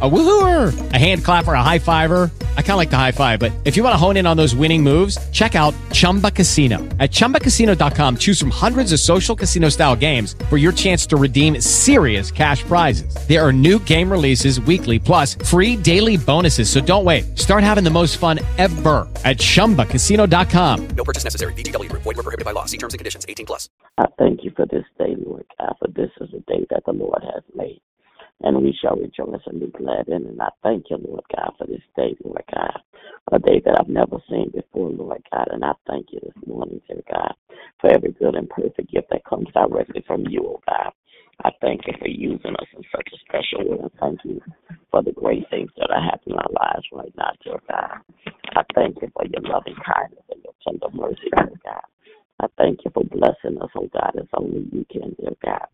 A woohooer, a hand clapper, a high fiver. I kind of like the high five, but if you want to hone in on those winning moves, check out Chumba Casino. At ChumbaCasino.com, choose from hundreds of social casino style games for your chance to redeem serious cash prizes. There are new game releases weekly, plus free daily bonuses. So don't wait. Start having the most fun ever at ChumbaCasino.com. No purchase necessary. VGW Group. Void were prohibited by law. See terms and conditions. 18 plus. I thank you for this day, Lord God, for this is the day that the Lord has made. And we shall rejoice and be glad in it. And I thank you, Lord God, for this day, Lord God. A day that I've never seen before, Lord God. And I thank you this morning, dear God, for every good and perfect gift that comes directly from you, oh God. I thank you for using us in such a special way. I thank you for the great things that are happening in our lives right now, dear God. I thank you for your loving kindness and your tender mercy, dear God. I thank you for blessing us, oh God, as only you can, dear God.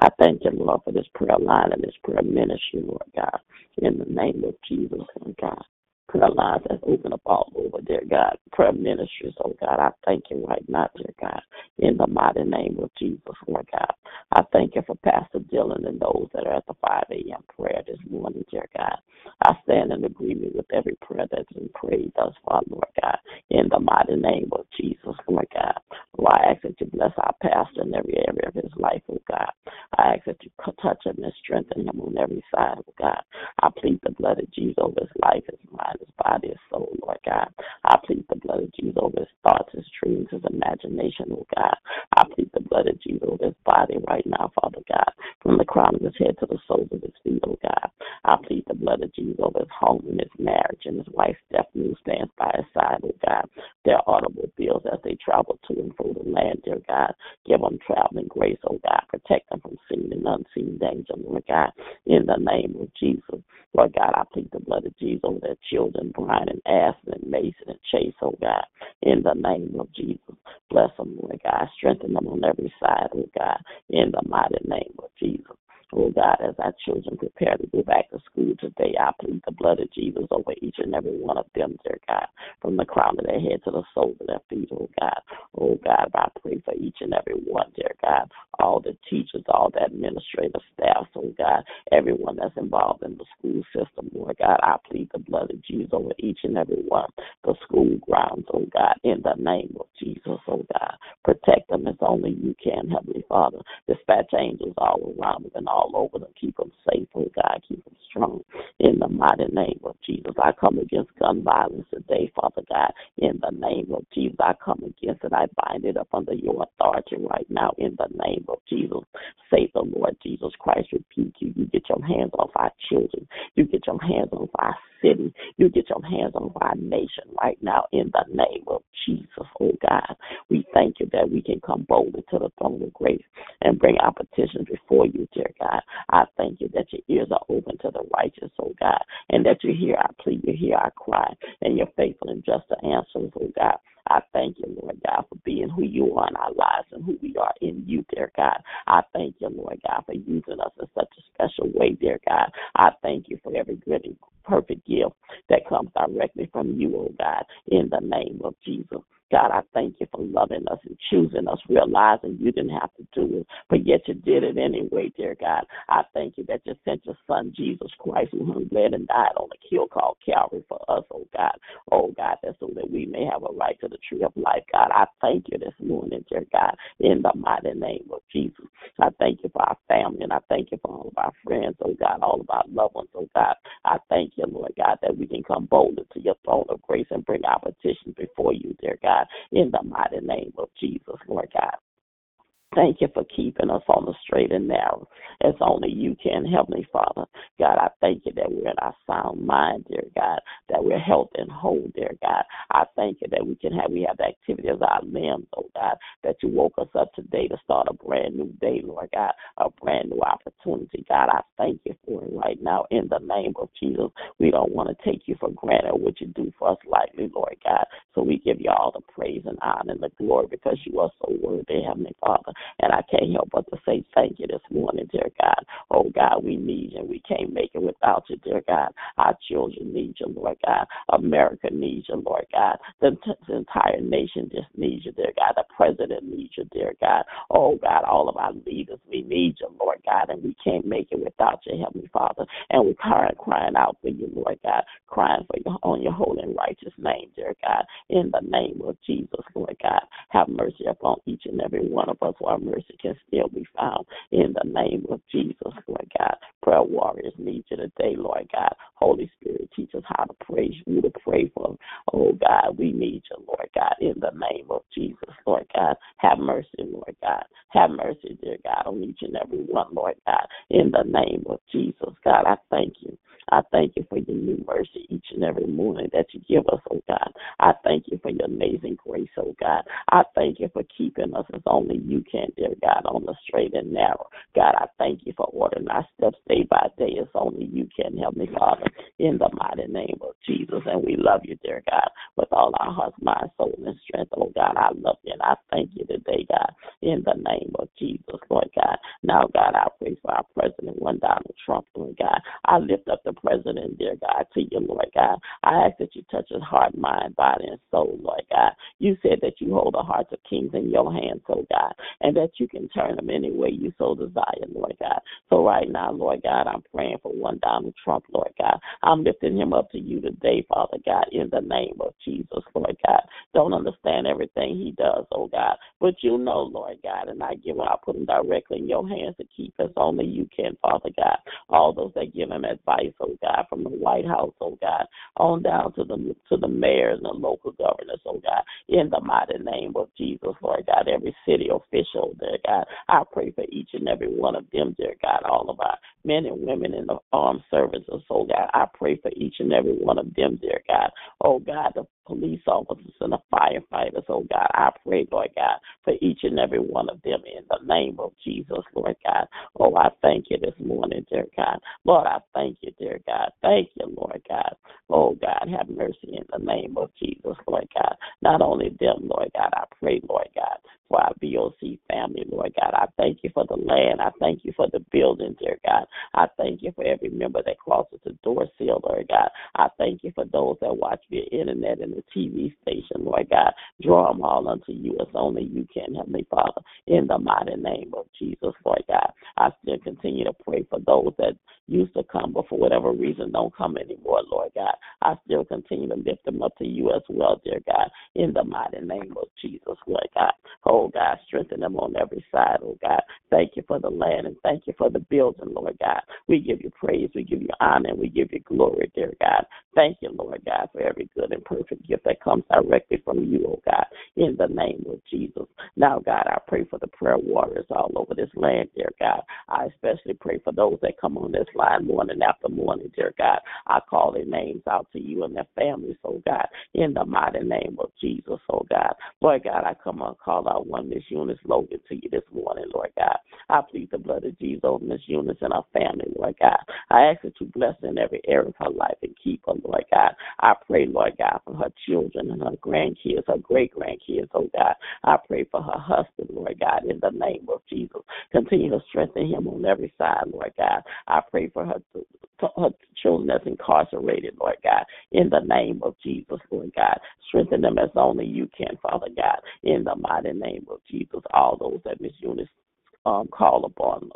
I thank you, Lord, for this prayer line and this prayer ministry, Lord God. In the name of Jesus, Lord God. Prayer lines that's open up all over, dear God. Prayer ministries, oh God. I thank you right now, dear God. In the mighty name of Jesus, Lord God. I thank you for Pastor Dylan and those that are at the 5 a.m. prayer this morning, dear God. I stand in agreement with every prayer that's been prayed thus far, Lord God. In the mighty name of Jesus, Lord God. Lord, I ask that you bless our pastor in every area of his life, oh God. I ask that you touch him and strengthen him on every side, oh God. I plead the blood of Jesus over his life, his mind, his body, his soul, Lord God. I plead the blood of Jesus over his thoughts, his dreams, his imagination, oh God. I plead the blood of Jesus over his body right now, Father God, from the crown of his head to the soles of his feet, oh God. I plead the blood of Jesus over his home and his marriage and his wife Stephanie stands by his side, oh God. Their automobiles as they travel to and fro the land, dear God. Give them traveling grace, oh God. Protect them from seen and unseen danger, Lord God. In the name of Jesus. Lord God, I plead the blood of Jesus over their children, Brian and Aston and Mason and Chase, oh God. In the name of Jesus. Bless them, Lord God. Strengthen them on every side, oh God. In the mighty name of Jesus. Oh God, as our children prepare to go back to school today, I plead the blood of Jesus over each and every one of them, dear God, from the crown of their head to the soles of their feet, oh God. Oh God, I pray for each and every one, dear God, all the teachers, all the administrative staff, oh God, everyone that's involved in the school system, Lord God. I plead the blood of Jesus over each and every one, the school grounds, oh God, in the name of Jesus, oh God. Protect them as only you can, Heavenly Father. Dispatch angels all around them and all over them. Keep them safe, oh God. Keep them strong. In the mighty name of Jesus, I come against gun violence today, Father God. In the name of Jesus, I come against it. I bind it up under your authority right now. In the name of Jesus, say the Lord Jesus Christ repeat you. You get your hands off our children. You get your hands off our city. You get your hands off our nation right now. In the name of Jesus, oh God, we thank you that we can come boldly to the throne of grace and bring our petitions before you, dear God. I thank you that your ears are open to the righteous, oh God, and that you hear our plea, you hear our cry, and you're faithful and just to answer, oh God. I thank you, Lord God, for being who you are in our lives and who we are in you, dear God. I thank you, Lord God, for using us in such a special way, dear God. I thank you for every good and perfect gift that comes directly from you, oh God, in the name of Jesus. God, I thank you for loving us and choosing us, realizing you didn't have to do it, but yet you did it anyway, dear God. I thank you that you sent your son, Jesus Christ, who bled, and died on the hill called Calvary for us, oh God. Oh God, that's so that we may have a right to the tree of life, God. I thank you this morning, dear God, in the mighty name of Jesus. I thank you for our family, and I thank you for all of our friends, oh God, all of our loved ones, oh God. I thank you, Lord God, that we can come boldly to your throne of grace and bring our petitions before you, dear God. God, in the mighty name of Jesus, Lord God. Thank you for keeping us on the straight and narrow as only you can, Heavenly Father. God, I thank you that we're in our sound mind, dear God, that we're healthy and whole, dear God. I thank you that we can have we have the activity of our limbs, oh God, that you woke us up today to start a brand new day, Lord God, a brand new opportunity. God, I thank you for it right now in the name of Jesus. We don't want to take you for granted what you do for us lightly, Lord God. So we give you all the praise and honor and the glory because you are so worthy, Heavenly Father. And I can't help but to say thank you this morning, dear God. Oh God, we need you we can't make it without you, dear God. Our children need you, Lord God. America needs you, Lord God. The, the entire nation just needs you, dear God. The president needs you, dear God. Oh God, all of our leaders, we need you, Lord God, and we can't make it without you, Heavenly Father. And we're crying, crying out for you, Lord God, crying for you on your holy and righteous name, dear God. In the name of Jesus, Lord God, have mercy upon each and every one of us where mercy can still be found. In the name of Jesus, Lord God. Prayer warriors need you today, Lord God. Holy Spirit, teach us how to praise you, to pray for. Oh God, we need you, Lord God, in the name of Jesus, Lord God. Have mercy, Lord God. Have mercy, dear God, on each and every one, Lord God, in the name of Jesus. God, I thank you. I thank you for your new mercy each and every morning that you give us, oh God. I thank you for your amazing grace, oh God. I thank you for keeping us as only you can, dear God, on the straight and narrow. God, I thank you for ordering our steps day by day as only you can, help me, Father, in the mighty name of Jesus. And we love you, dear God, with all our hearts, mind, soul, and strength. Oh God, I love you and I thank you today, God, in the name of Jesus, Lord God. Now, God, I pray for our President, one Donald Trump, Lord God. I lift up the President, dear God, to you, Lord God. I ask that you touch his heart, mind, body, and soul, Lord God. You said that you hold the hearts of kings in your hands, oh God, and that you can turn them any way you so desire, Lord God. So right now, Lord God, I'm praying for one Donald Trump, Lord God. I'm lifting him up to you today, Father God, in the name of Jesus, Lord God. Don't understand everything he does, oh God, but you know, Lord God, and I give him, I put him directly in your hands to keep us only you can, Father God. All those that give him advice, oh God, from the White House, oh God, on down to the to the mayors and the local governors, oh God, in the mighty name of Jesus, Lord God, every city official, dear God, I pray for each and every one of them, dear God, all of our men and women in the armed services, oh God, I pray for each and every one of them, dear God, oh God, the police officers and the firefighters, oh God, I pray, Lord God, for each and every one of them in the name of Jesus, Lord God. Oh, I thank you this morning, dear God. Lord, I thank you, dear God. Thank you, Lord God. Oh, God, have mercy in the name of Jesus, Lord God. Not only them, Lord God, I pray, Lord God, for BOC family, Lord God. I thank you for the land. I thank you for the building, dear God. I thank you for every member that crosses the door seal, Lord God. I thank you for those that watch via internet and the TV station, Lord God. Draw them all unto you as only you can, Heavenly Father, in the mighty name of Jesus, Lord God. I still continue to pray for those that used to come, but for whatever reason don't come anymore, Lord God. I still continue to lift them up to you as well, dear God, in the mighty name of Jesus, Lord God. Oh God, strengthen them on every side, oh God. Thank you for the land and thank you for the building, Lord God. We give you praise, we give you honor, and we give you glory, dear God. Thank you, Lord God, for every good and perfect gift that comes directly from you, oh God, in the name of Jesus. Now, God, I pray for the prayer warriors all over this land, dear God. I especially pray for those that come on this line morning after morning, dear God. I call their names out to you and their families, oh God, in the mighty name of Jesus, oh God. Lord God, I come and call out one Miss Eunice Logan to you this morning, Lord God. I plead the blood of Jesus over Miss Eunice and her family, Lord God. I ask that you bless her in every area of her life and keep her, Lord God. I pray, Lord God, for her children and her grandkids, her great grandkids, oh God. I pray for her husband, Lord God, in the name of Jesus. Continue to strengthen him on every side, Lord God. I pray for her, her children that's incarcerated, Lord God, in the name of Jesus, Lord God. Strengthen them as only you can, Father God, in the mighty name of Jesus. All those that Miss Eunice um, call upon,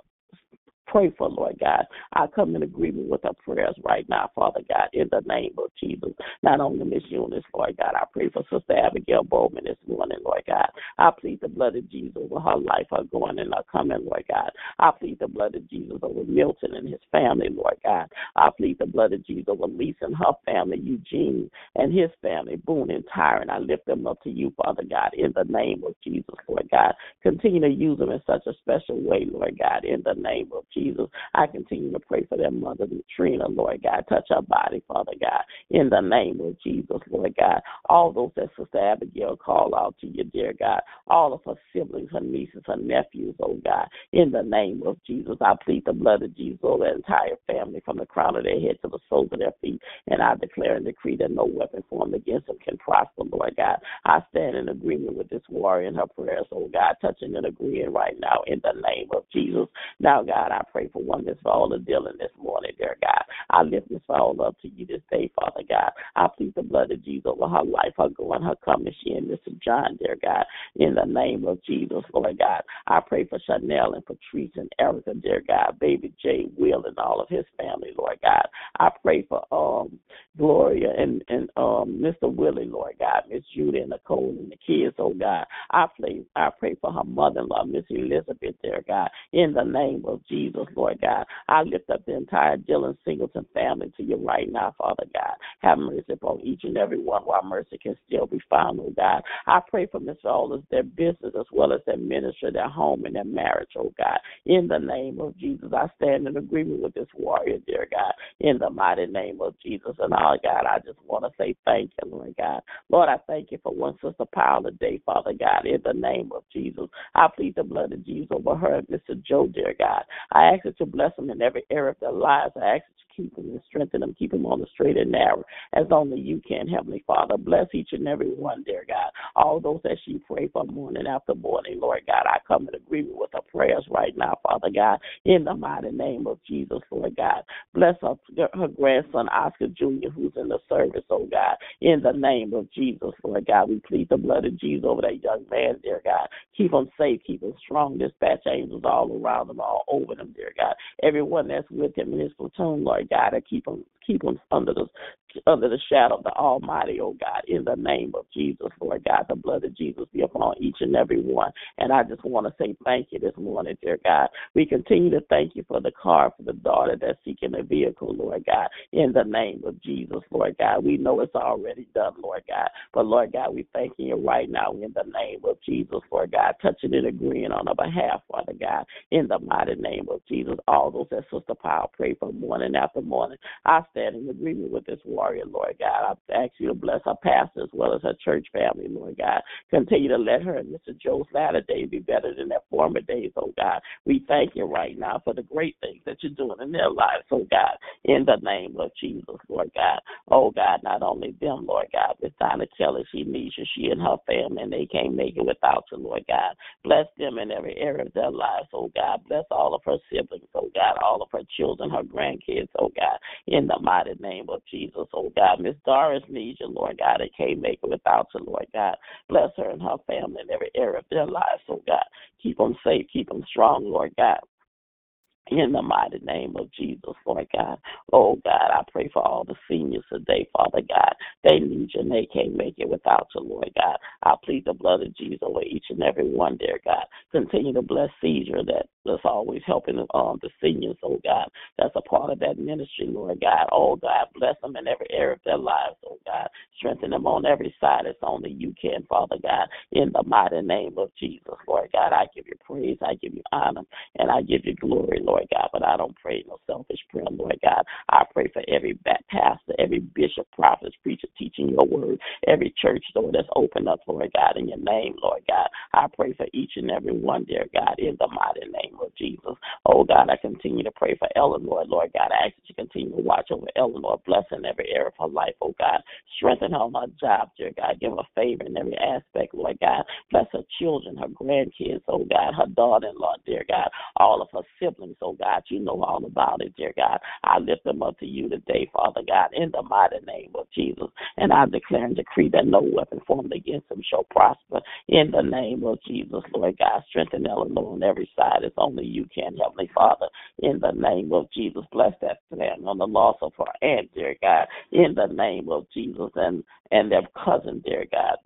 pray for, Lord God. I come in agreement with her prayers right now, Father God, in the name of Jesus. Not only Miss Eunice, Lord God, I pray for Sister Abigail Bowman this morning, Lord God. I plead the blood of Jesus over her life, her going and her coming, Lord God. I plead the blood of Jesus over Milton and his family, Lord God. I plead the blood of Jesus over Lisa and her family, Eugene and his family, Boone and Tyron. I lift them up to you, Father God, in the name of Jesus, Lord God. Continue to use them in such a special way, Lord God, in the name of Jesus. Jesus. I continue to pray for their mother, Trina, Lord God. Touch her body, Father God, in the name of Jesus, Lord God. All those that Sister Abigail call out to you, dear God. All of her siblings, her nieces, her nephews, oh God. In the name of Jesus, I plead the blood of Jesus over the entire family from the crown of their head to the soles of their feet. And I declare and decree that no weapon formed against them can prosper, Lord God. I stand in agreement with this warrior in her prayers, oh God, touching and agreeing right now in the name of Jesus. Now, God, I pray for one Miss Viola Dillon this morning, dear God. I lift Miss Viola up to you this day, Father God. I plead the blood of Jesus over her life, her going, her coming, she and Mr. John, dear God, in the name of Jesus, Lord God. I pray for Chanel and Patrice and Erica, dear God, baby Jay, Will, and all of his family, Lord God. I pray for um Gloria and and um Mr. Willie, Lord God, Miss Judy and Nicole and the kids, oh God. I pray I pray for her mother in law, Miss Elizabeth, dear God, in the name of Jesus, Lord God. I lift up the entire Dylan Singleton family to you right now, Father God. Have mercy upon each and every one while mercy can still be found, oh God. I pray for Miss Olas, their business as well as their ministry, their home and their marriage, oh God. In the name of Jesus, I stand in agreement with this warrior, dear God, in the mighty name of Jesus. And all God, I just want to say thank you, Lord God. Lord, I thank you for one sister Paula Day, Father God, in the name of Jesus. I plead the blood of Jesus over her and Mr. Joe, dear God. I ask that you bless them in every area of their lives. I ask that keep them and strengthen them, keep them on the straight and narrow, as only you can, Heavenly Father. Bless each and every one, dear God. All those that she pray for morning after morning, Lord God, I come in agreement with her prayers right now, Father God, in the mighty name of Jesus, Lord God. Bless her, her grandson, Oscar Jr., who's in the service, oh God, in the name of Jesus, Lord God. We plead the blood of Jesus over that young man, dear God. Keep him safe, keep him strong. Dispatch angels all around him, all over them, dear God. Everyone that's with him in his platoon, Lord God, to keep him keep them under the under the shadow of the Almighty, oh God, in the name of Jesus, Lord God, the blood of Jesus be upon each and every one. And I just want to say thank you this morning, dear God. We continue to thank you for the car, for the daughter that's seeking a vehicle, Lord God, in the name of Jesus, Lord God. We know it's already done, Lord God. But Lord God, we thanking you right now in the name of Jesus, Lord God, touching and agreeing on our behalf, Father God, in the mighty name of Jesus. All those that Sister Powell pray for morning after morning. I stand in agreement with this warrior, Lord God. I ask you to bless her pastor as well as her church family, Lord God. Continue to let her and Mr. Joe's latter days be better than their former days, oh God. We thank you right now for the great things that you're doing in their lives, oh God, in the name of Jesus, Lord God. Oh God, not only them, Lord God, but Donna Kelly, she needs you, she and her family, and they can't make it without you, Lord God. Bless them in every area of their lives, oh God. Bless all of her siblings, oh God, all of her children, her grandkids, oh God, in the mighty name of Jesus, oh God. Miss Doris needs you, Lord God, and can't make it without you, Lord God. Bless her and her family in every area of their lives, oh God. Keep them safe, keep them strong, Lord God in the mighty name of Jesus, Lord God. Oh God, I pray for all the seniors today, Father God. They need you and they can't make it without you, Lord God. I plead the blood of Jesus over each and every one, dear God. Continue to bless Caesar that that's always helping um the seniors, oh God. That's a part of that ministry, Lord God. Oh God, bless them in every area of their lives, oh God. Strengthen them on every side as only you can, Father God. In the mighty name of Jesus, Lord God, I give you praise, I give you honor, and I give you glory, Lord. Lord God, but I don't pray no selfish prayer, Lord God. I pray for every pastor, every bishop, prophet, preacher teaching your word, every church door that's open up, Lord God, in your name, Lord God. I pray for each and every one, dear God, in the mighty name of Jesus. Oh God, I continue to pray for Eleanor, Lord God. I ask that you continue to watch over Eleanor, blessing every area of her life, oh God. Strengthen her on her job, dear God. Give her favor in every aspect, Lord God. Bless her children, her grandkids, oh God, her daughter in law, dear God, all of her siblings, oh Oh God. You know all about it, dear God. I lift them up to you today, Father God, in the mighty name of Jesus. And I declare and decree that no weapon formed against them shall prosper in the name of Jesus, Lord God. Strengthen Eleanor on every side as only you can, Heavenly Father, in the name of Jesus. Bless that family on the loss of her aunt, dear God, in the name of Jesus, and, and their cousin, dear God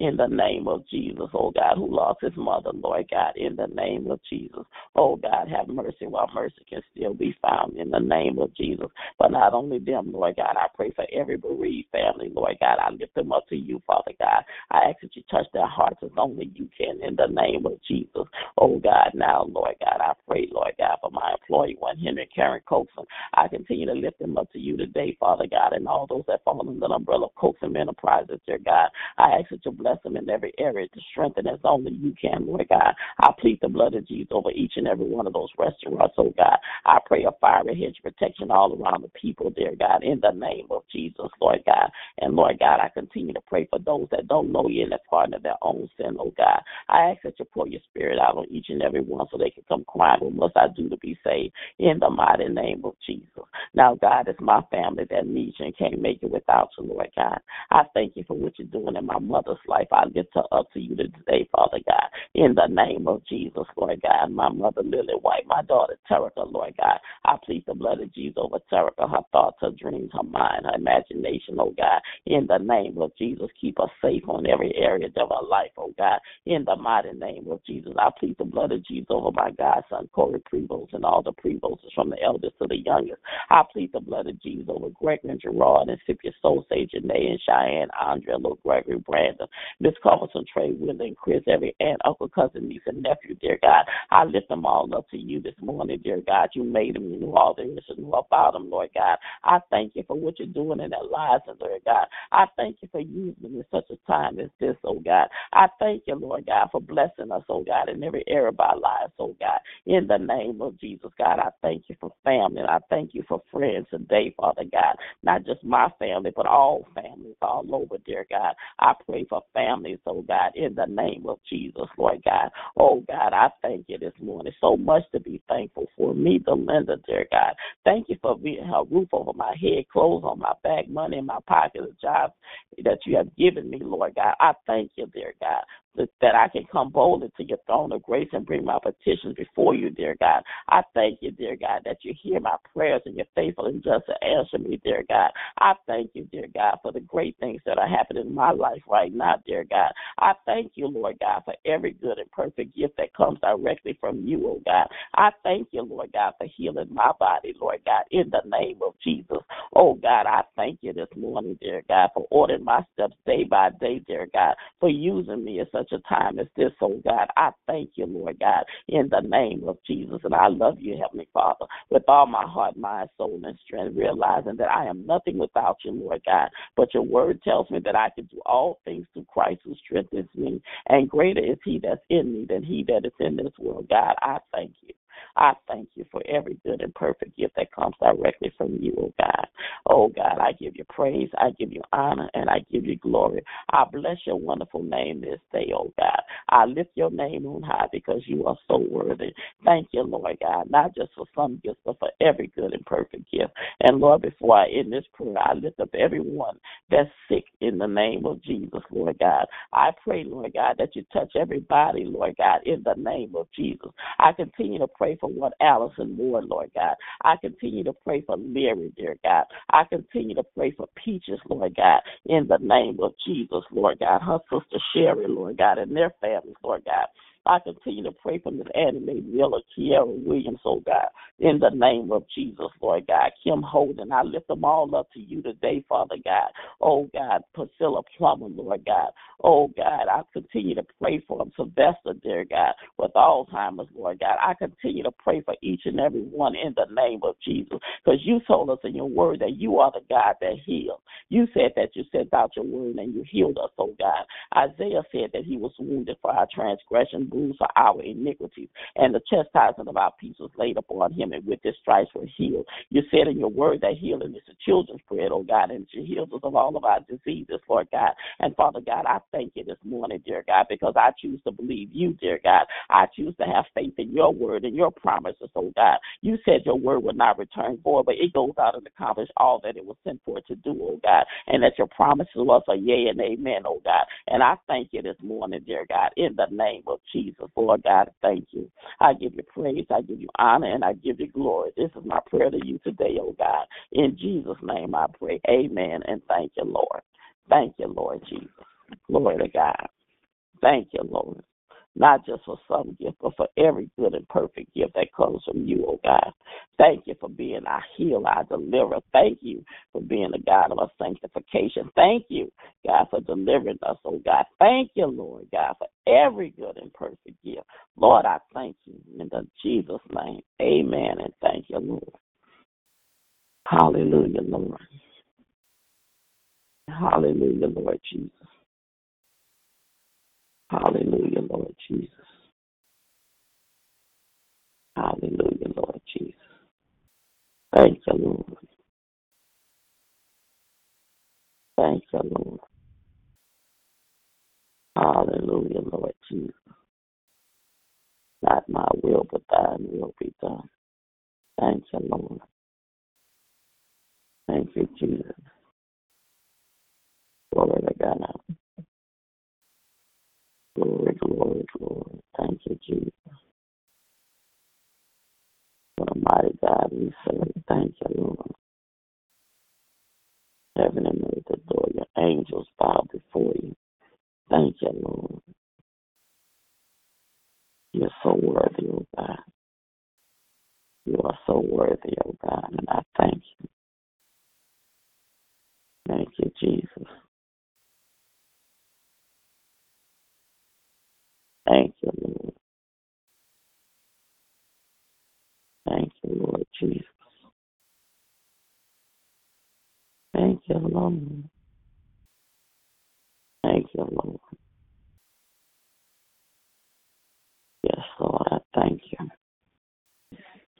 in the name of Jesus, oh God, who lost his mother, Lord God, in the name of Jesus. Oh God, have mercy while mercy can still be found in the name of Jesus. But not only them, Lord God, I pray for every bereaved family, Lord God. I lift them up to you, Father God. I ask that you touch their hearts as only you can in the name of Jesus. Oh God, now, Lord God, I pray, Lord God, for my employee, one Henry Karen Coxon. I continue to lift them up to you today, Father God, and all those that fall under the umbrella of Coxon Enterprises, dear God. I ask that you bless them in every area to strengthen as only you can, Lord God. I plead the blood of Jesus over each and every one of those restaurants, oh God. I pray a fiery hedge protection all around the people, dear God, in the name of Jesus, Lord God. And Lord God, I continue to pray for those that don't know you and that pardon of their own sin, oh God. I ask that you pour your spirit out on each and every one so they can come crying, what must I do to be saved? In the mighty name of Jesus. Now, God, it's my family that needs you and can't make it without you, Lord God. I thank you for what you're doing in my mother's life. I lift her up to you today, Father God, in the name of Jesus, Lord God. My mother, Lily White, my daughter, Terica, Lord God. I plead the blood of Jesus over Terica, her thoughts, her dreams, her mind, her imagination, oh God. In the name of Jesus, keep us safe on every area of our life, oh God. In the mighty name of Jesus, I plead the blood of Jesus over my godson, Corey Prevost, and all the Prevosts from the eldest to the youngest. I plead the blood of Jesus over Gregory and Gerard and Scipio Soul Sage, Janae and Cheyenne, Andrea, Little Gregory, Brandon, Miss Carlson, Trey, Willie, and Chris, every aunt, uncle, cousin, niece, and nephew, dear God. I lift them all up to you this morning, dear God. You made them, you knew all there is to know about them, Lord God. I thank you for what you're doing in their lives, Lord God. I thank you for using them in such a time as this, oh God. I thank you, Lord God, for blessing us, oh God, in every area of our lives, oh God. In the name of Jesus, God, I thank you for family, and I thank you for friends today, Father God. Not just my family, but all families all over, dear God. I pray for families, oh God, in the name of Jesus, Lord God. Oh God, I thank you this morning. So much to be thankful for. Me, the Linda, dear God. Thank you for being a roof over my head, clothes on my back, money in my pocket, a job that you have given me, Lord God. I thank you, dear God that I can come boldly to your throne of grace and bring my petitions before you, dear God. I thank you, dear God, that you hear my prayers and you're faithful and just to answer me, dear God. I thank you, dear God, for the great things that are happening in my life right now, dear God. I thank you, Lord God, for every good and perfect gift that comes directly from you, oh God. I thank you, Lord God, for healing my body, Lord God, in the name of Jesus. Oh God, I thank you this morning, dear God, for ordering my steps day by day, dear God, for using me as such such a time as this, oh God. I thank you, Lord God, in the name of Jesus. And I love you, Heavenly Father, with all my heart, mind, soul, and strength, realizing that I am nothing without you, Lord God. But your word tells me that I can do all things through Christ who strengthens me. And greater is he that's in me than he that is in this world. God, I thank you. I thank you for every good and perfect gift that comes directly from you, oh God. Oh God, I give you praise, I give you honor, and I give you glory. I bless your wonderful name this day, oh God. I lift your name on high because you are so worthy. Thank you, Lord God, not just for some gifts, but for every good and perfect gift. And Lord, before I end this prayer, I lift up everyone that's sick in the name of Jesus, Lord God. I pray, Lord God, that you touch everybody, Lord God, in the name of Jesus. I continue to pray for for what Allison Moore, Lord God. I continue to pray for Mary, dear God. I continue to pray for Peaches, Lord God, in the name of Jesus, Lord God. Her sister Sherry, Lord God, and their families, Lord God. I continue to pray for Miss Annie Miller, Kiera Williams, oh God, in the name of Jesus, Lord God. Kim Holden, I lift them all up to you today, Father God. Oh God, Priscilla Plummer, Lord God. Oh God, I continue to pray for them. Sylvester, dear God, with Alzheimer's, Lord God. I continue to pray for each and every one in the name of Jesus. Because you told us in your word that you are the God that heals. You said that you sent out your word and you healed us, oh God. Isaiah said that he was wounded for our transgression bruised for our iniquities, and the chastisement of our peace was laid upon him, and with his stripes we're healed. You said in your word that healing is the children's bread, oh God, and you healed us of all of our diseases, Lord God. And Father God, I thank you this morning, dear God, because I choose to believe you, dear God. I choose to have faith in your word and your promises, oh God. You said your word would not return void, but it goes out and accomplishes all that it was sent for to do, oh God, and that your promises us are yea and amen, oh God. And I thank you this morning, dear God, in the name of Jesus. Jesus. Lord God, thank you. I give you praise, I give you honor, and I give you glory. This is my prayer to you today, oh God. In Jesus' name I pray. Amen. And thank you, Lord. Thank you, Lord Jesus. Glory to God. Thank you, Lord. Not just for some gift, but for every good and perfect gift that comes from you, oh God. Thank you for being our healer, our deliverer. Thank you for being the God of our sanctification. Thank you, God, for delivering us, oh God. Thank you, Lord God, for every good and perfect gift. Lord, I thank you in the Jesus' name. Amen. And thank you, Lord. Hallelujah, Lord. Hallelujah, Lord Jesus. Hallelujah, Lord Jesus. Hallelujah, Lord Jesus. Thank you, Lord. Thank you, Lord. Hallelujah, Lord Jesus. Not my will, but thine will be done. Thank you, Lord. Thank you, Jesus. Glory to God. Glory, glory. Thank you, Jesus. What a mighty God we serve. Thank you, Lord. Heaven and earth adore your angels bow before you. Thank you, Lord. You're so worthy, oh God. You are so worthy, oh God, and I thank you. Thank you, Jesus. Thank you, Lord. Thank you, Lord Jesus. Thank you, Lord. Thank you, Lord. Yes, Lord, I thank you.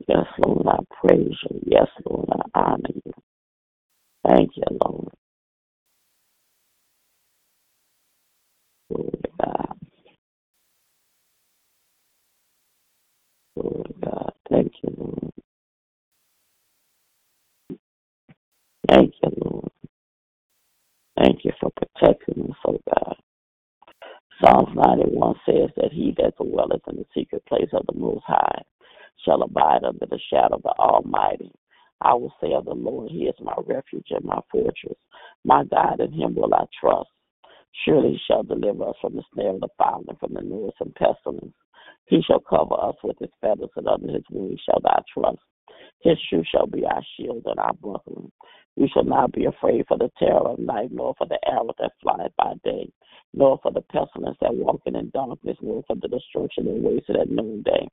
Yes, Lord, I praise you. Yes, Lord, I honor you. Thank you, Lord. Glory to God. To God. Thank you, Lord. Thank you, Lord. Thank you for protecting us, oh God. Psalms 91 says that he that dwelleth in the secret place of the Most High shall abide under the shadow of the Almighty. I will say of the Lord, He is my refuge and my fortress. My God, in Him will I trust. Surely He shall deliver us from the snare of the fowler and from the noisome pestilence. He shall cover us with His feathers, and under His wings shall thou trust. His truth shall be our shield and our buckler. We shall not be afraid for the terror of night, nor for the arrow that flieth by day, nor for the pestilence that walketh in darkness, nor for the destruction that wasteth at noonday.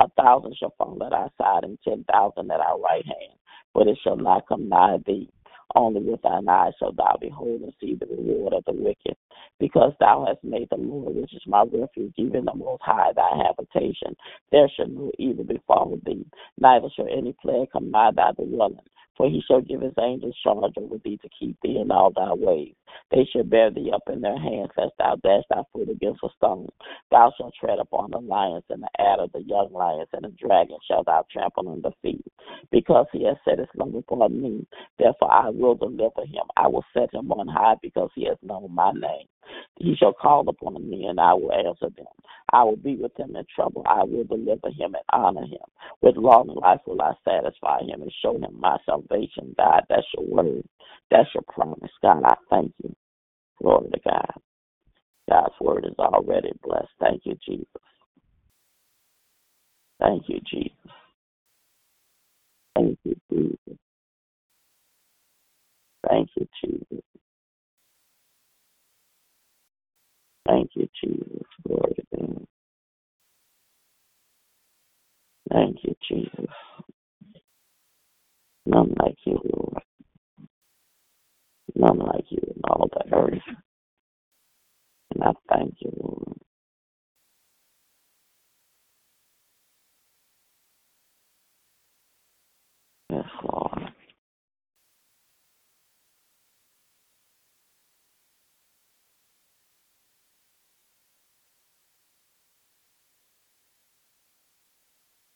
A thousand shall fall at our side, and ten thousand at our right hand, but it shall not come nigh thee. Only with thine eyes shalt thou behold and see the reward of the wicked. Because thou hast made the Lord, which is my refuge, even the Most High, thy habitation, there shall no evil befall thee, neither shall any plague come nigh thy dwelling. For he shall give his angels charge over thee to keep thee in all thy ways. They shall bear thee up in their hands, lest thou dash thy foot against a stone. Thou shalt tread upon the lions and the adder, the young lions and the dragon shalt thou trample under feet. Because he has set his love upon me, therefore I will deliver him. I will set him on high because he has known my name. He shall call upon me and I will answer them. I will be with him in trouble. I will deliver him and honor him. With long life will I satisfy him and show him my salvation. God, that's your word. That's your promise. God, I thank you. Glory to God. God's word is already blessed. Thank you, Jesus. Thank you, Jesus. Thank you, Jesus. Thank you, Jesus. Thank you, Jesus. Glory to God. Thank you, Jesus. None like you, Lord. None like you in all the earth. And I thank you, Lord. Yes, Lord.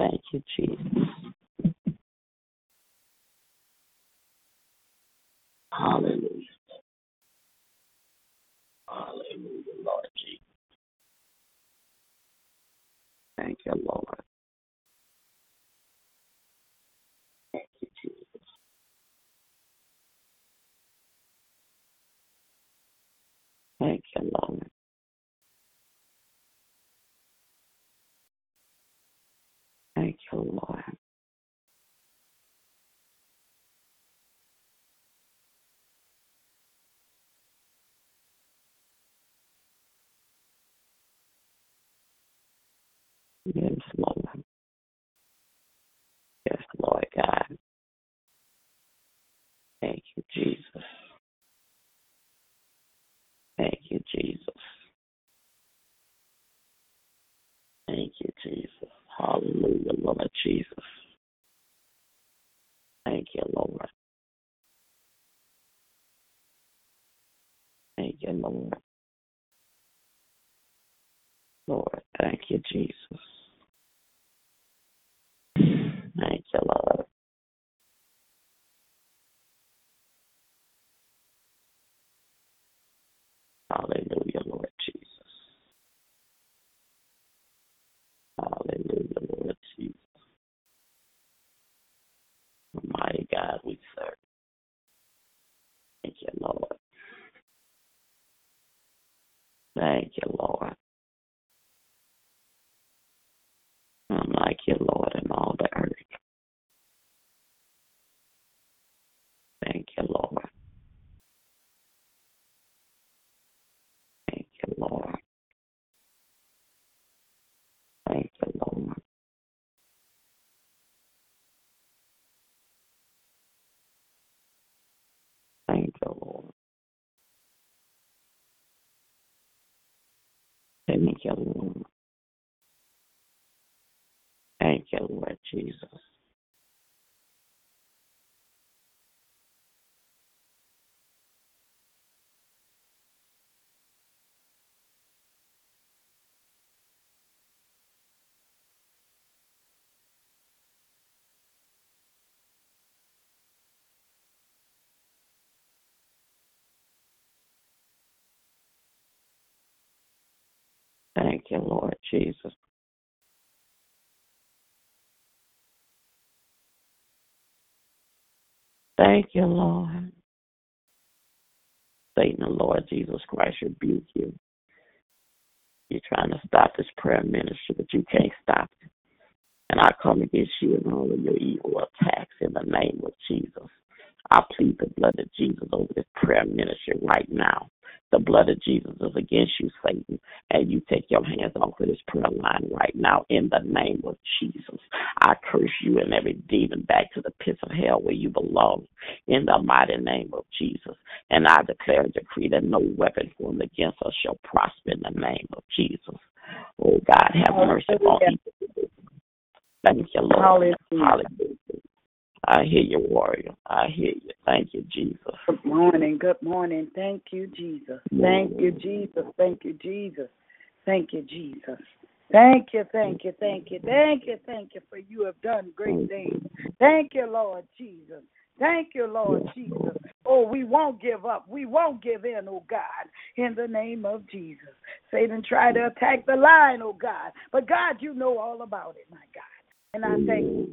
Thank you, Jesus. Hallelujah. Hallelujah, Lord Jesus. Thank you, Lord. Thank you, Jesus. Thank you, Lord. Thank you, Lord. Yes, Lord. Yes, Lord God. Thank you, Jesus. Thank you, Jesus. Thank you, Jesus. Hallelujah, Lord Jesus. Thank you, Lord. Thank you, Lord. Lord, thank you, Jesus. Thank you, Lord. Hallelujah, Lord Jesus. Hallelujah, Lord Jesus. Mighty God we serve. Thank you, Lord. Thank you, Lord. I'm like you, Lord, in all the earth. Thank you, Lord. Thank you, Lord. Thank you, Lord. Thank you, Lord. Thank you, Lord. Thank you, Lord Jesus. Thank you, Lord Jesus. Thank you, Lord. Satan, the Lord Jesus Christ rebuke you. You're trying to stop this prayer ministry, but you can't stop it. And I come against you and all of your evil attacks in the name of Jesus. I plead the blood of Jesus over this prayer ministry right now. The blood of Jesus is against you, Satan, and you take your hands off of this prayer line right now in the name of Jesus. I curse you and every demon back to the pits of hell where you belong in the mighty name of Jesus. And I declare and decree that no weapon formed against us shall prosper in the name of Jesus. Oh God, have mercy on me. Thank you, Lord. Hallelujah. Hallelujah. I hear you, warrior. I hear you. Thank you, Jesus. Good morning. Good morning. Thank you, Jesus. Thank you, Jesus. Thank you, Jesus. Thank you, Jesus. Thank you, thank you, thank you, thank you, thank you, for you have done great things. Thank you, Lord Jesus. Thank you, Lord Jesus. Oh, we won't give up. We won't give in, oh God, in the name of Jesus. Satan tried to attack the line, oh God. But God, you know all about it, my God. And I thank you,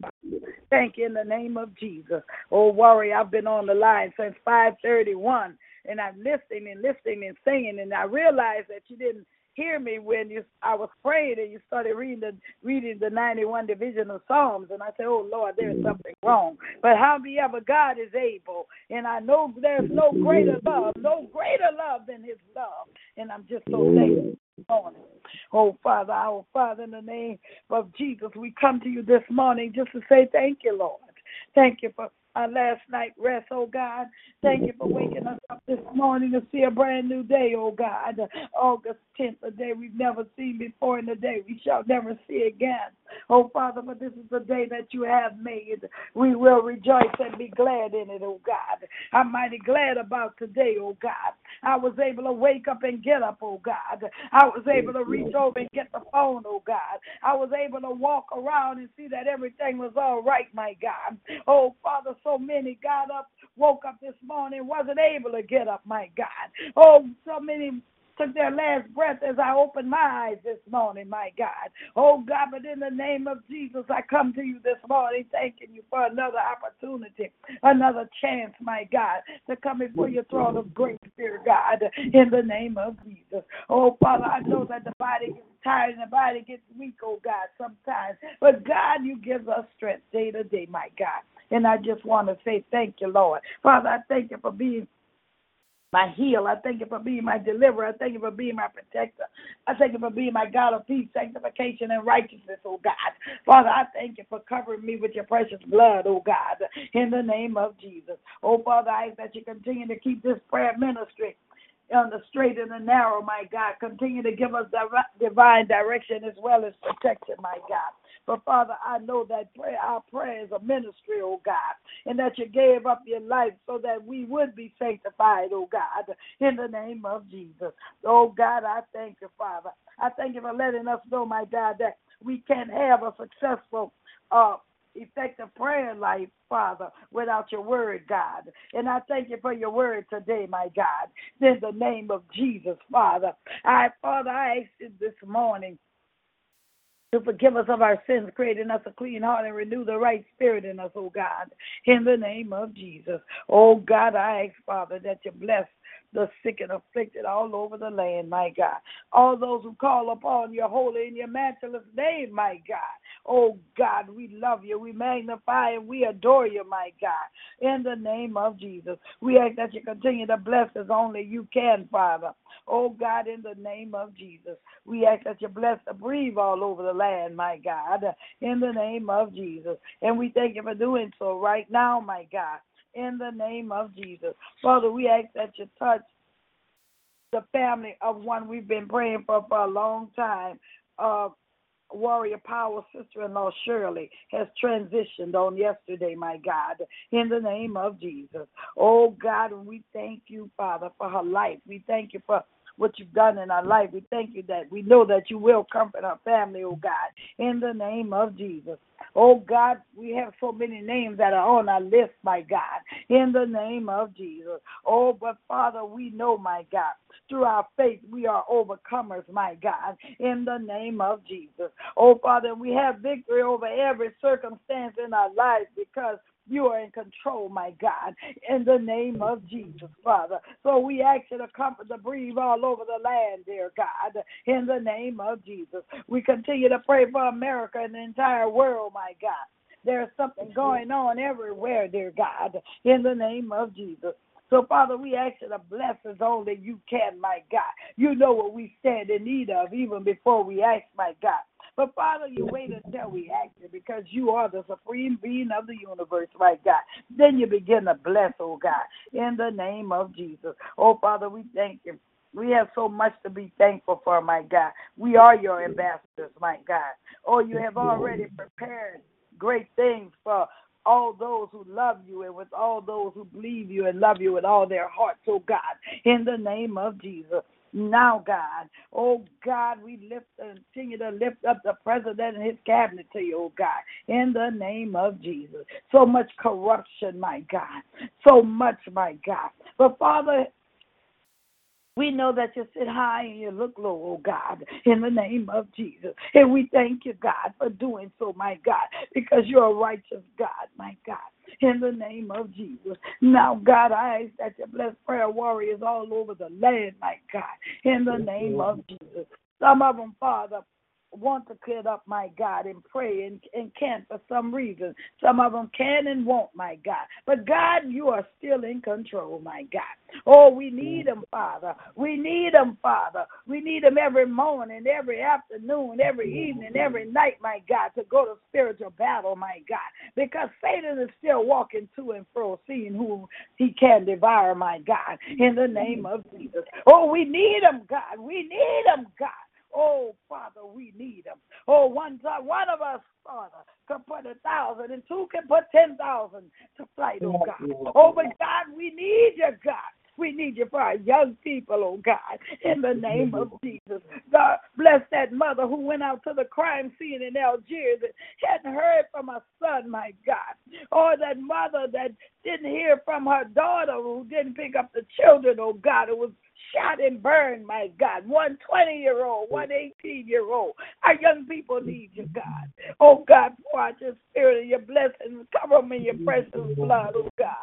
Thank you in the name of Jesus. Oh, worry, I've been on the line since 531, and I'm listening and listening and singing, and I realized that you didn't hear me when you I was praying and you started reading the reading the 91 division of Psalms, and I said, oh, Lord, there's something wrong. But however, God is able, and I know there's no greater love, no greater love than his love, and I'm just so thankful morning. Oh, Father, our Father, in the name of Jesus, we come to you this morning just to say thank you, Lord. Thank you for our last night rest, oh God. Thank you for waking us up this morning to see a brand new day, oh God. August 10th, a day we've never seen before, and a day we shall never see again. Oh, Father, but this is the day that you have made. We will rejoice and be glad in it, oh God. I'm mighty glad about today, oh God. I was able to wake up and get up, oh God. I was able to reach over and get the phone, oh God. I was able to walk around and see that everything was all right, my God. Oh, Father, so many got up, woke up this morning, wasn't able to get up, my God. Oh, so many took their last breath as I opened my eyes this morning, my God. Oh God, but in the name of Jesus, I come to you this morning thanking you for another opportunity, another chance, my God, to come before your throne of grace, dear God, in the name of Jesus. Oh Father, I know that the body gets tired and the body gets weak, oh God, sometimes. But God, you give us strength day to day, my God. And I just want to say thank you, Lord. Father, I thank you for being my heal. I thank you for being my deliverer. I thank you for being my protector. I thank you for being my God of peace, sanctification, and righteousness, oh God. Father, I thank you for covering me with your precious blood, oh God, in the name of Jesus. Oh Father, I ask that you continue to keep this prayer ministry on the straight and the narrow, my God. Continue to give us divine direction as well as protection, my God. But Father, I know that prayer, our prayer is a ministry, oh God, and that you gave up your life so that we would be sanctified, oh God, in the name of Jesus. Oh God, I thank you, Father. I thank you for letting us know, my God, that we can't have a successful uh, effective prayer life, Father, without your word, God. And I thank you for your word today, my God. In the name of Jesus, Father. I, Father, I ask you this morning to forgive us of our sins, creating us a clean heart and renew the right spirit in us, oh God, in the name of Jesus. Oh God, I ask, Father, that you bless the sick and afflicted all over the land, my God. All those who call upon your holy and your matchless name, my God. Oh God, we love you, we magnify and we adore you, my God. In the name of Jesus, we ask that you continue to bless us only you can, Father. Oh God, in the name of Jesus, we ask that you bless the breathe all over the land, my God, in the name of Jesus. And we thank you for doing so right now, my God, in the name of Jesus. Father, we ask that you touch the family of one we've been praying for for a long time. Uh, Warrior Powell sister in law Shirley has transitioned on yesterday, my God, in the name of Jesus. Oh God, we thank you, Father, for her life. We thank you for what you've done in our life. We thank you that we know that you will comfort our family, oh God, in the name of Jesus. Oh God, we have so many names that are on our list, my God, in the name of Jesus. Oh, but Father, we know, my God, through our faith we are overcomers, my God, in the name of Jesus. Oh, Father, we have victory over every circumstance in our lives because you are in control, my God, in the name of Jesus, Father. So we ask you to comfort the breathe all over the land, dear God, in the name of Jesus. We continue to pray for America and the entire world, my God. There's something going on everywhere, dear God, in the name of Jesus. So, Father, we ask you to bless us only you can, my God. You know what we stand in need of even before we ask, my God. But Father, you wait until we ask you because you are the supreme being of the universe, right, God. Then you begin to bless, oh God, in the name of Jesus. Oh Father, we thank you. We have so much to be thankful for, my God. We are your ambassadors, my God. Oh, you have already prepared great things for all those who love you and with all those who believe you and love you with all their hearts, oh God, in the name of Jesus now, God. Oh, God, we lift continue to lift up the president and his cabinet to you, oh, God, in the name of Jesus. So much corruption, my God. So much, my God. But, Father, we know that you sit high and you look low, oh God, in the name of Jesus. And we thank you, God, for doing so, my God, because you're a righteous God, my God in the name of Jesus. Now, God, I ask that you bless prayer warriors all over the land, my God, in the name of Jesus. Some of them, Father, want to get up, my God, and pray and, and can't for some reason. Some of them can and won't, my God. But God, you are still in control, my God. Oh, we need them, Father. We need them, Father. We need them every morning, every afternoon, every evening, every night, my God, to go to spiritual battle, my God. Because Satan is still walking to and fro, seeing who he can devour, my God, in the name of Jesus. Oh, we need them, God. We need them, God. Oh, Father, we need them. Oh, one time, one of us, Father, can put a thousand, and two can put ten thousand to flight, oh God. Oh, but God, we need you, God. We need you for our young people, oh God, in the name of Jesus. God bless that mother who went out to the crime scene in Algiers and hadn't heard from her son, my God. Or that mother that didn't hear from her daughter who didn't pick up the children, oh God, who was shot and burned, my God. One 20 year old, one 18 year old. Our young people need you, God. Oh God, pour out your spirit and your blessings. Cover them in your precious blood, oh God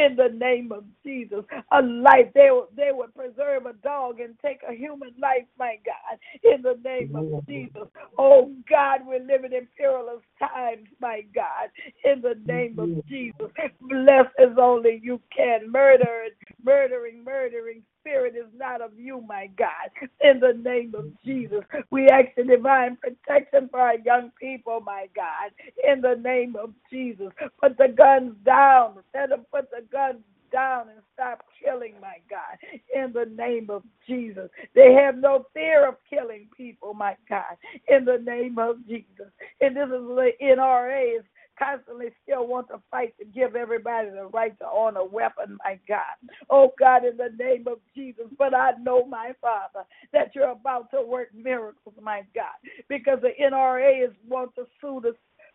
in the name of Jesus. A life, they, they would preserve a dog and take a human life, my God, in the name of Jesus. Oh God, we're living in perilous times, my God, in the name of Jesus. Bless as only you can. Murder, murdering, murdering spirit is not of you, my God. In the name of Jesus, we ask the divine protection for our young people, my God. In the name of Jesus, put the guns down. Let them put the guns down and stop killing, my God, in the name of Jesus. They have no fear of killing people, my God, in the name of Jesus. And this is the NRA is constantly still want to fight to give everybody the right to own a weapon, my God. Oh God, in the name of Jesus. But I know, my Father, that you're about to work miracles, my God, because the NRA is want to sue the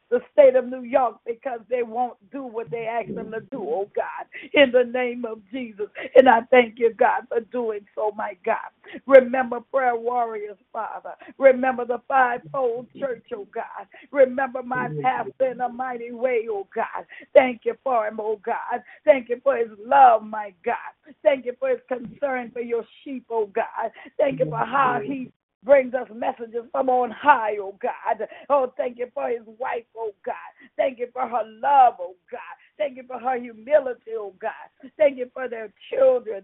the state of New York because they won't do what they ask them to do, oh God, in the name of Jesus. And I thank you, God, for doing so, my God. Remember prayer warriors, Father. Remember the fivefold church, oh God. Remember my pastor in a mighty way, oh God. Thank you for him, oh God. Thank you for his love, my God. Thank you for his concern for your sheep, oh God. Thank you for how he brings us messages from on high, oh God. Oh, thank you for his wife, oh God. Thank you for her love, oh God. Thank you for her humility, oh God. Thank you for their children,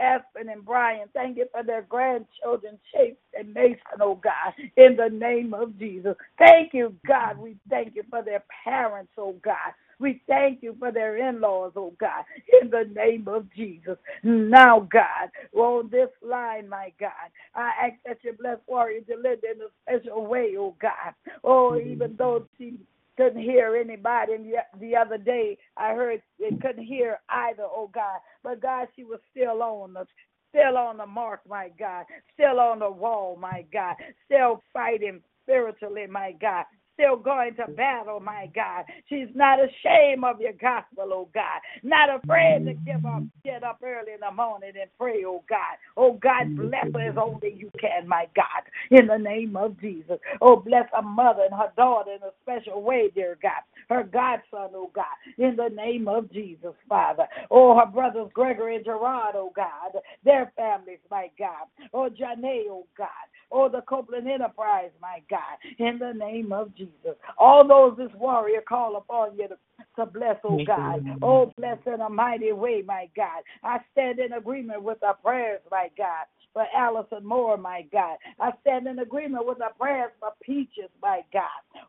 Aspen and Brian. Thank you for their grandchildren, Chase and Mason, oh God, in the name of Jesus. Thank you, God. We thank you for their parents, oh God. We thank you for their in laws, oh God, in the name of Jesus. Now, God, on this line, my God, I ask that you bless Warrior Delinda in a special way, oh God. Oh, mm-hmm. even though she couldn't hear anybody. And the, the other day, I heard they couldn't hear either, oh God. But God, she was still on the still on the mark, my God, still on the wall, my God, still fighting spiritually, my God, still going to battle, my God. She's not ashamed of your gospel, oh God. Not afraid to give up, get up early in the morning and pray, oh God. Oh God, bless her as only you can, my God, in the name of Jesus. Oh, bless her mother and her daughter in a special way, dear God. Her godson, oh God, in the name of Jesus, Father. Oh, her brothers Gregory and Gerard, oh God. Their families, my God. Oh, Janae, oh God. Oh, the Copeland Enterprise, my God, in the name of Jesus. All those this warrior call upon you to, to bless, oh God. Oh, bless in a mighty way, my God. I stand in agreement with our prayers, my God for Allison Moore, my God. I stand in agreement with our prayers for Peaches, my God.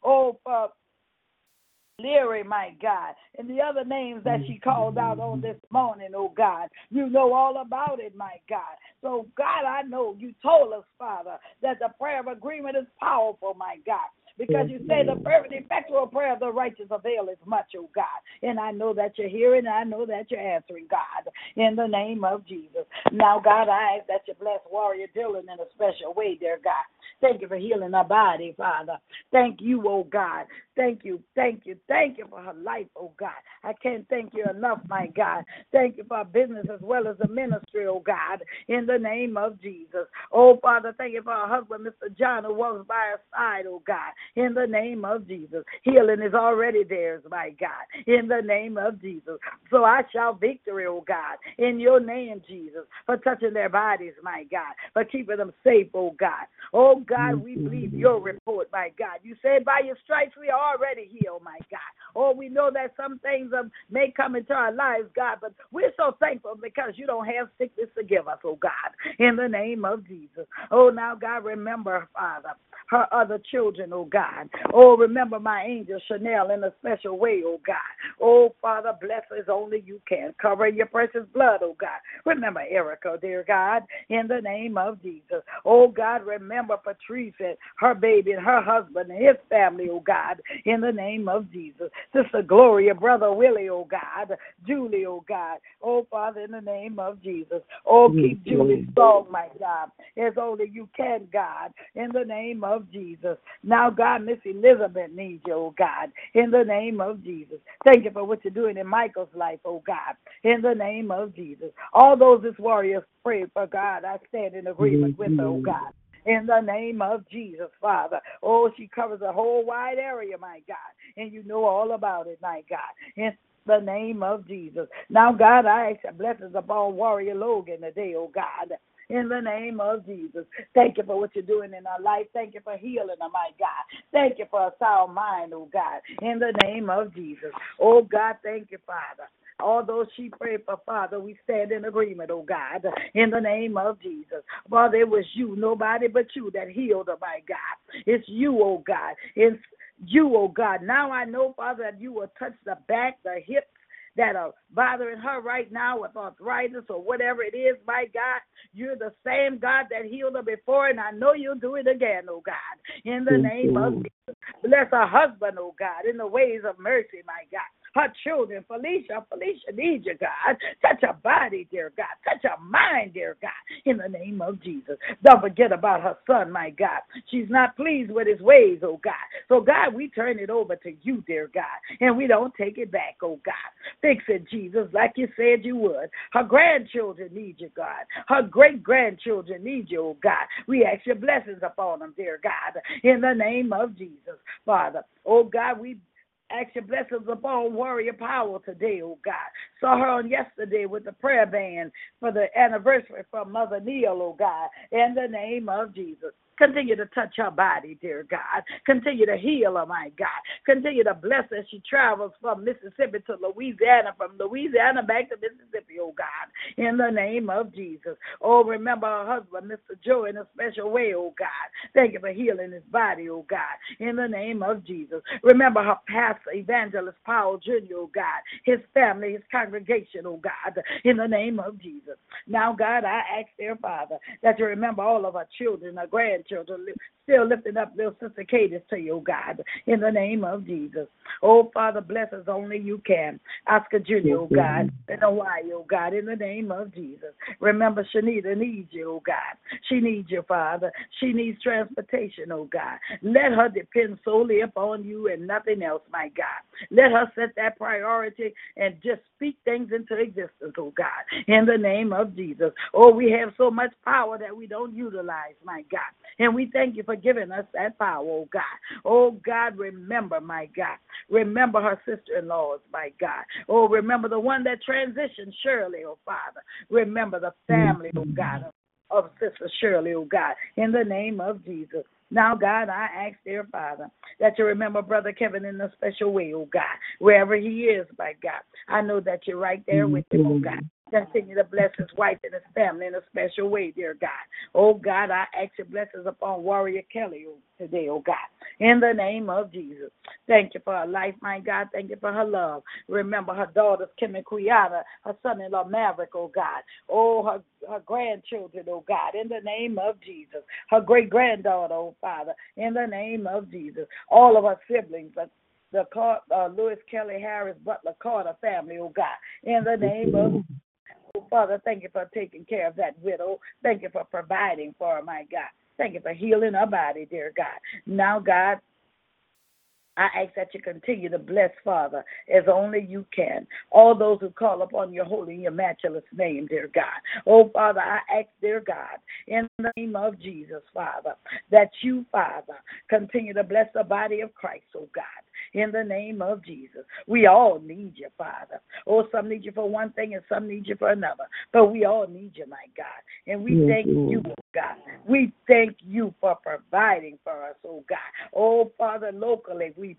Oh, for Leary, my God, and the other names that she called out on this morning, oh God. You know all about it, my God. So, God, I know you told us, Father, that the prayer of agreement is powerful, my God because you say the fervent, effectual prayer of the righteous avail as much, oh God. And I know that you're hearing, and I know that you're answering, God, in the name of Jesus. Now, God, I ask that you bless Warrior Dylan in a special way, dear God. Thank you for healing her body, Father. Thank you, oh God. Thank you, thank you, thank you for her life, oh God. I can't thank you enough, my God. Thank you for our business as well as the ministry, oh God, in the name of Jesus. Oh Father, thank you for our husband, Mr. John, who walks by our side, oh God, in the name of Jesus. Healing is already theirs, my God, in the name of Jesus. So I shout victory, oh God, in your name, Jesus, for touching their bodies, my God, for keeping them safe, oh God. Oh God, we believe your report, my God. You said by your stripes we are already healed, my God. Oh, we know that some things um, may come into our lives, God, but we're so thankful because you don't have sickness to give us, oh God, in the name of Jesus. Oh, now, God, remember, Father, her other children, oh God. Oh, remember my angel Chanel in a special way, oh God. Oh, Father, bless as only you can. Cover your precious blood, oh God. Remember Erica, dear God, in the name of Jesus. Oh God, remember Patrice and her baby and her husband and his family, oh God, in the name of Jesus. Sister Gloria, Brother Willie, oh God. Julie, oh God. Oh Father, in the name of Jesus. Oh, keep Julie strong, my God, as only you can, God, in the name of Jesus. Now, God, Miss Elizabeth needs you, oh God, in the name of Jesus. Thank you for what you're doing in Michael's life, oh God, in the name of Jesus. All those this warriors pray for God, I stand in agreement with, oh God in the name of Jesus, Father. Oh, she covers a whole wide area, my God, and you know all about it, my God. In the name of Jesus. Now, God, I ask blessings upon Warrior Logan today, oh God in the name of Jesus. Thank you for what you're doing in our life. Thank you for healing them, my God. Thank you for a sound mind, oh God, in the name of Jesus. Oh God, thank you, Father. Although she prayed for Father, we stand in agreement, oh God, in the name of Jesus. Father, it was you, nobody but you that healed her, my God. It's you, oh God. It's you, oh God. Now I know, Father, that you will touch the back, the hips, that are bothering her right now with arthritis or whatever it is, my God. You're the same God that healed her before, and I know you'll do it again, oh God. In the name of Jesus. Bless her husband, oh God, in the ways of mercy, my God her children. Felicia, Felicia needs you, God. Touch her body, dear God. Touch her mind, dear God, in the name of Jesus. Don't forget about her son, my God. She's not pleased with his ways, oh God. So, God, we turn it over to you, dear God, and we don't take it back, oh God. Fix it, Jesus, like you said you would. Her grandchildren need you, God. Her great grandchildren need you, oh God. We ask your blessings upon them, dear God, in the name of Jesus, Father. Oh God, we Ask your blessings upon Warrior Powell today, oh God. Saw her on yesterday with the prayer band for the anniversary from Mother Neal, oh God, in the name of Jesus. Continue to touch her body, dear God. Continue to heal her, my God. Continue to bless her as she travels from Mississippi to Louisiana, from Louisiana back to Mississippi, oh God, in the name of Jesus. Oh, remember her husband, Mr. Joe, in a special way, oh God. Thank you for healing his body, oh God, in the name of Jesus. Remember her pastor, Evangelist Powell Jr., oh God, his family, his congregation, oh God, in the name of Jesus. Now, God, I ask, dear Father, that you remember all of our children, our grandchildren, grandchildren, still lifting up little Sister Katie to you, God, in the name of Jesus. Oh, Father, bless us only you can. Oscar Jr., oh God, in Hawaii, oh God, in the name of Jesus. Remember, Shanita needs you, oh God. She needs you, Father. She needs transportation, oh God. Let her depend solely upon you and nothing else, my God. Let her set that priority and just speak things into existence, oh God, in the name of Jesus. Oh, we have so much power that we don't utilize, my God. And we thank you for giving us that power, oh God. Oh God, remember, my God. Remember her sister in laws, my God. Oh, remember the one that transitioned, Shirley, oh Father. Remember the family, oh God, of Sister Shirley, oh God, in the name of Jesus. Now, God, I ask, dear Father, that you remember Brother Kevin in a special way, oh God, wherever he is, my God. I know that you're right there with him, oh God. Continue to bless his wife and his family in a special way, dear God. Oh God, I ask your blessings upon Warrior Kelly today, oh God. In the name of Jesus. Thank you for her life, my God. Thank you for her love. Remember her daughters, Kim and Quiana, her son in law, Maverick, oh God. Oh, her, her grandchildren, oh God. In the name of Jesus. Her great granddaughter, oh Father. In the name of Jesus. All of her siblings, the uh, Lewis Kelly Harris Butler Carter family, oh God. In the name of Father, thank you for taking care of that widow. Thank you for providing for her, my God. Thank you for healing her body, dear God. Now, God, I ask that you continue to bless, Father, as only you can. All those who call upon your holy your matchless name, dear God. Oh, Father, I ask, dear God, in the name of Jesus, Father, that you, Father, continue to bless the body of Christ, oh God in the name of Jesus. We all need you, Father. Oh, some need you for one thing and some need you for another. But we all need you, my God. And we yes, thank Lord. you, oh God. We thank you for providing for us, oh God. Oh, Father, locally, we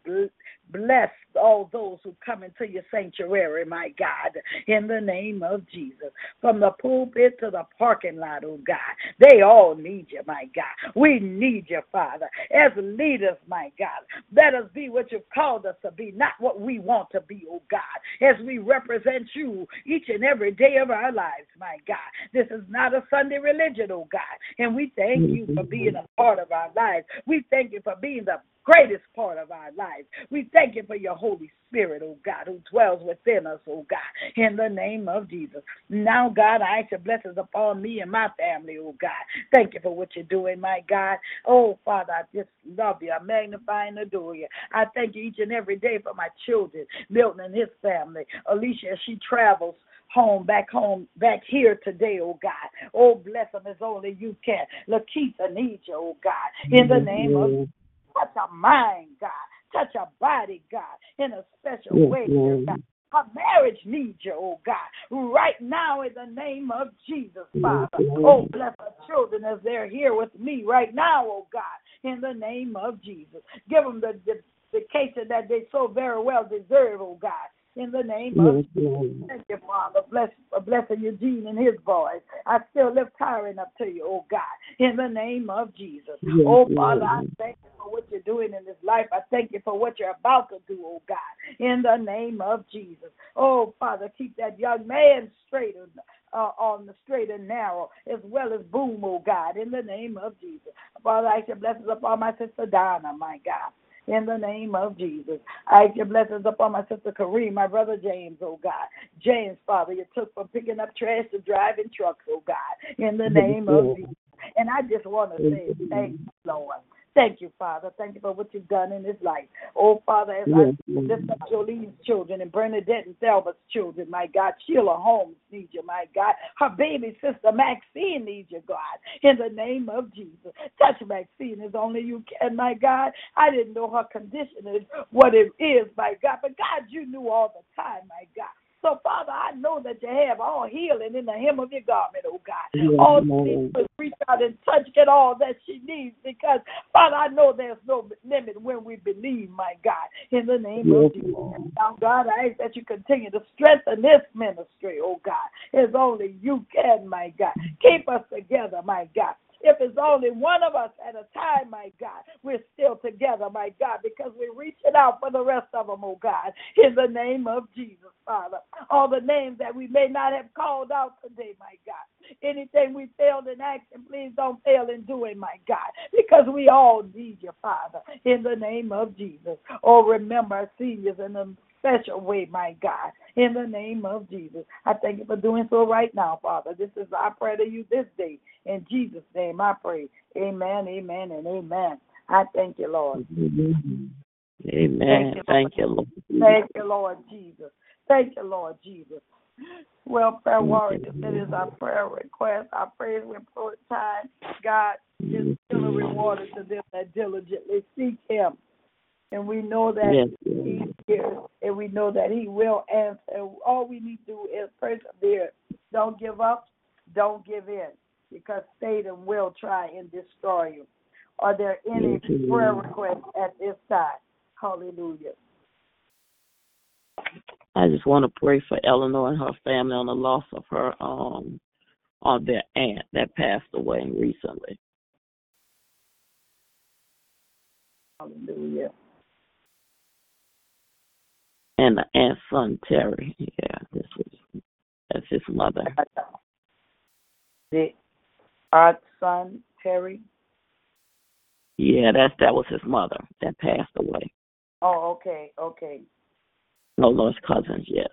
bless all those who come into your sanctuary, my God, in the name of Jesus. From the pulpit to the parking lot, oh God, they all need you, my God. We need you, Father, as leaders, my God. Let us be what you've called us to be, not what we want to be, oh God, as we represent you each and every day of our lives, my God. This is not a Sunday religion, oh God, and we thank you for being a part of our lives. We thank you for being the greatest part of our lives. We thank you for your Holy Spirit, oh God, who dwells within us, oh God, in the name of Jesus. Now, God, I ask your blessings upon me and my family, oh God. Thank you for what you're doing, my God. Oh, Father, I just love you. I magnify and adore you. I thank you each and every day for my children, Milton and his family. Alicia, as she travels home, back home, back here today, oh God. Oh, bless them as only you can. Lakeitha needs you, oh God. In the name of touch our mind, God. Touch our body, God, in a special Yes, way, Lord. God. Our marriage needs you, oh God, right now in the name of Jesus, Father. Oh, bless our children as they're here with me right now, oh God, in the name of Jesus. Give them the, the, the case that they so very well deserve, oh God, in the name of Lord. Thank you, Father. Bless, bless Eugene and his boys. I still lift Tyron up to you, oh God, in the name of Jesus. Yes, oh, Father, I thank you for what you're doing in this life. I thank you for what you're about to do, oh God, in the name of Jesus. Oh, Father, keep that young man straight uh, on the straight and narrow, as well as boom, oh God, in the name of Jesus. Father, I ask your blessings upon my sister Donna, my God in the name of Jesus. I ask your blessings upon my sister Kareem, my brother James, oh God. James, Father, you took from picking up trash to driving trucks, oh God, in the name of Jesus. And I just want to say thank you, Lord. Thank you, Father. Thank you for what you've done in his life. Oh, Father, as I Yes, Lord. lift up Jolene's children and Bernadette and Thelma's children, my God. Sheila Holmes needs you, my God. Her baby sister Maxine needs you, God. In the name of Jesus. Touch Maxine as only you can, my God. I didn't know her condition is what it is, my God. But God, you knew all the time, my God. So, Father, I know that you have all healing in the hem of your garment, oh God. Yes, all she needs reach out and touch get all that she needs because, Father, I know there's no limit when we believe, my God, in the name Yes, of Jesus. Now, God, I ask that you continue to strengthen this ministry, oh God, as only you can, my God. Keep us together, my God. If it's only one of us at a time, my God, we're still together, my God, because we're reaching out for the rest of them, oh God, in the name of Jesus, Father. All the names that we may not have called out today, my God. Anything we failed in action, please don't fail in doing, my God, because we all need you, Father, in the name of Jesus. Oh, remember our seniors in a special way, my God, in the name of Jesus. I thank you for doing so right now, Father. This is our prayer to you this day. In Jesus' name I pray. Amen, amen, and amen. I thank you, Lord. Amen. Thank you, Lord. Thank you, Lord Jesus. Thank you, Lord Jesus. Well, prayer warriors, it is our prayer request, our praise report time. God is still a rewarder to them that diligently seek Him. And we know that Yes, He hears and we know that He will answer. And All we need to do is persevere. Don't give up. Don't give in because Satan will try and destroy you. Are there any Yes, prayer requests at this time? Hallelujah. I just want to pray for Eleanor and her family on the loss of her um on their aunt that passed away recently. Hallelujah. And the aunt's son Terry. Yeah, this is that's his mother. The our son Terry. Yeah, that's that was his mother that passed away. Oh, okay, okay. No, no, his cousins. Yeah.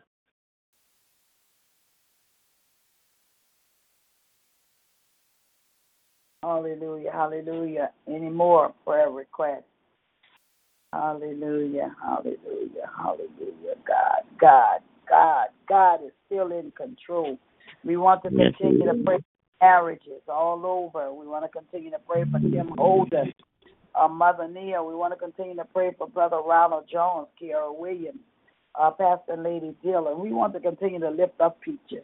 Hallelujah, hallelujah. Any more prayer requests? Hallelujah, hallelujah, hallelujah. God, God, God, God is still in control. We want to Yes, continue to pray for marriages all over. We want to continue to pray for Tim Holden, uh, Mother Nia. We want to continue to pray for Brother Ronald Jones, Kiara Williams, uh, Pastor Lady Dillon. We want to continue to lift up Peaches.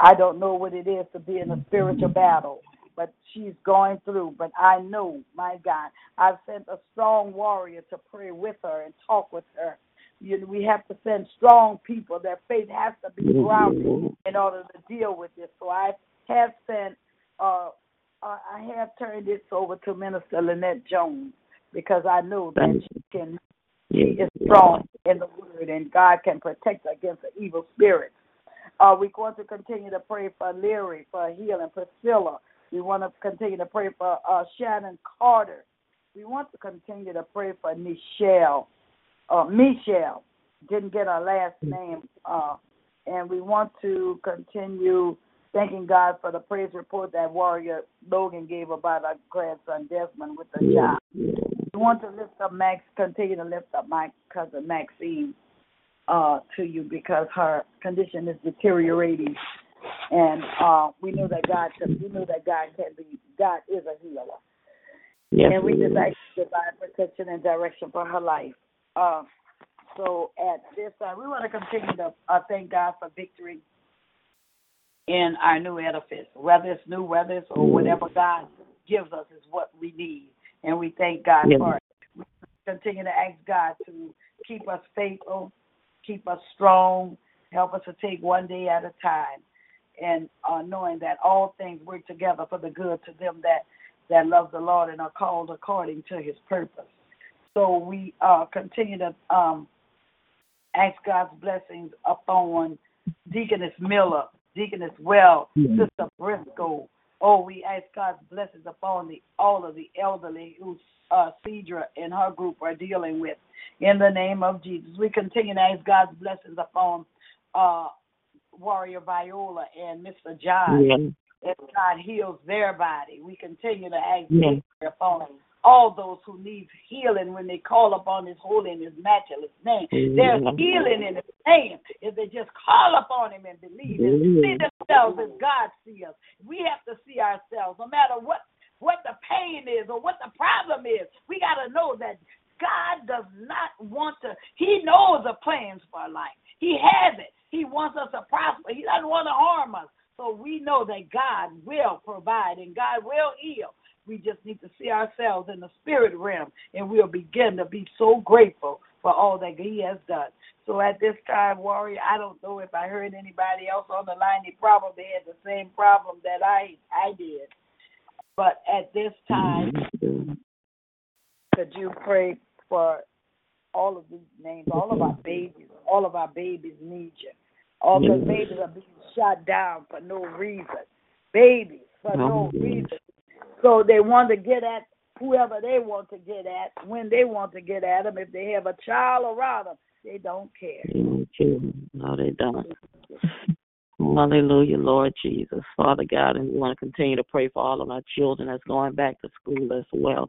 I don't know what it is to be in a spiritual battle, but she's going through. But I know, my God, I've sent a strong warrior to pray with her and talk with her you know, we have to send strong people. Their faith has to be grounded in order to deal with this. So I have sent, uh, uh, I have turned this over to Minister Lynette Jones because I know that she can, she is strong in the word and God can protect against the evil spirits. Uh, we're going to continue to pray for Leary, for healing, for Priscilla. We want to continue to pray for uh, Shannon Carter. We want to continue to pray for Michelle uh, Michelle. Didn't get her last name. Uh, and we want to continue thanking God for the praise report that Warrior Logan gave about our grandson Desmond with the job. We want to lift up Max, continue to lift up my cousin Maxine uh, to you because her condition is deteriorating, and uh, we know that God, can, we know that God can be, God is a healer, Yes, and we just ask divine protection and direction for her life. Uh, so at this time, we want to continue to uh, thank God for victory in our new edifice. Whether it's new, whether it's or whatever God gives us is what we need. And we thank God Yes. for it. We continue to ask God to keep us faithful, keep us strong, help us to take one day at a time. And uh, knowing that all things work together for the good to them that, that love the Lord and are called according to his purpose. So we uh, continue to um, ask God's blessings upon Deaconess Miller, Deaconess Well, Sister Briscoe. Oh, we ask God's blessings upon the all of the elderly who uh, Cedra and her group are dealing with. In the name of Jesus, we continue to ask God's blessings upon uh, Warrior Viola and Mr. John Yes. as God heals their body. We continue to ask prayer upon all those who need healing when they call upon His holy and His matchless name. There's healing in His name if they just call upon Him and believe and see themselves as God sees us. We have to see ourselves, no matter what what the pain is or what the problem is. We got to know that God does not want to. He knows the plans for our life. He has it. He wants us to prosper. He doesn't want to harm us. So we know that God will provide and God will heal. We just need to see ourselves in the spirit realm and we'll begin to be so grateful for all that He has done. So at this time, Warrior, I don't know if I heard anybody else on the line. They probably had the same problem that I I did. But at this time, could you pray for all of these names, all of our babies, all of our babies need you. All the Yes. babies are being shot down for no reason. Babies for no reason. So they want to get at whoever they want to get at, when they want to get at them. If they have a child around them, they don't care. No, they don't. Hallelujah, Lord Jesus. Father God, and we want to continue to pray for all of our children that's going back to school as well.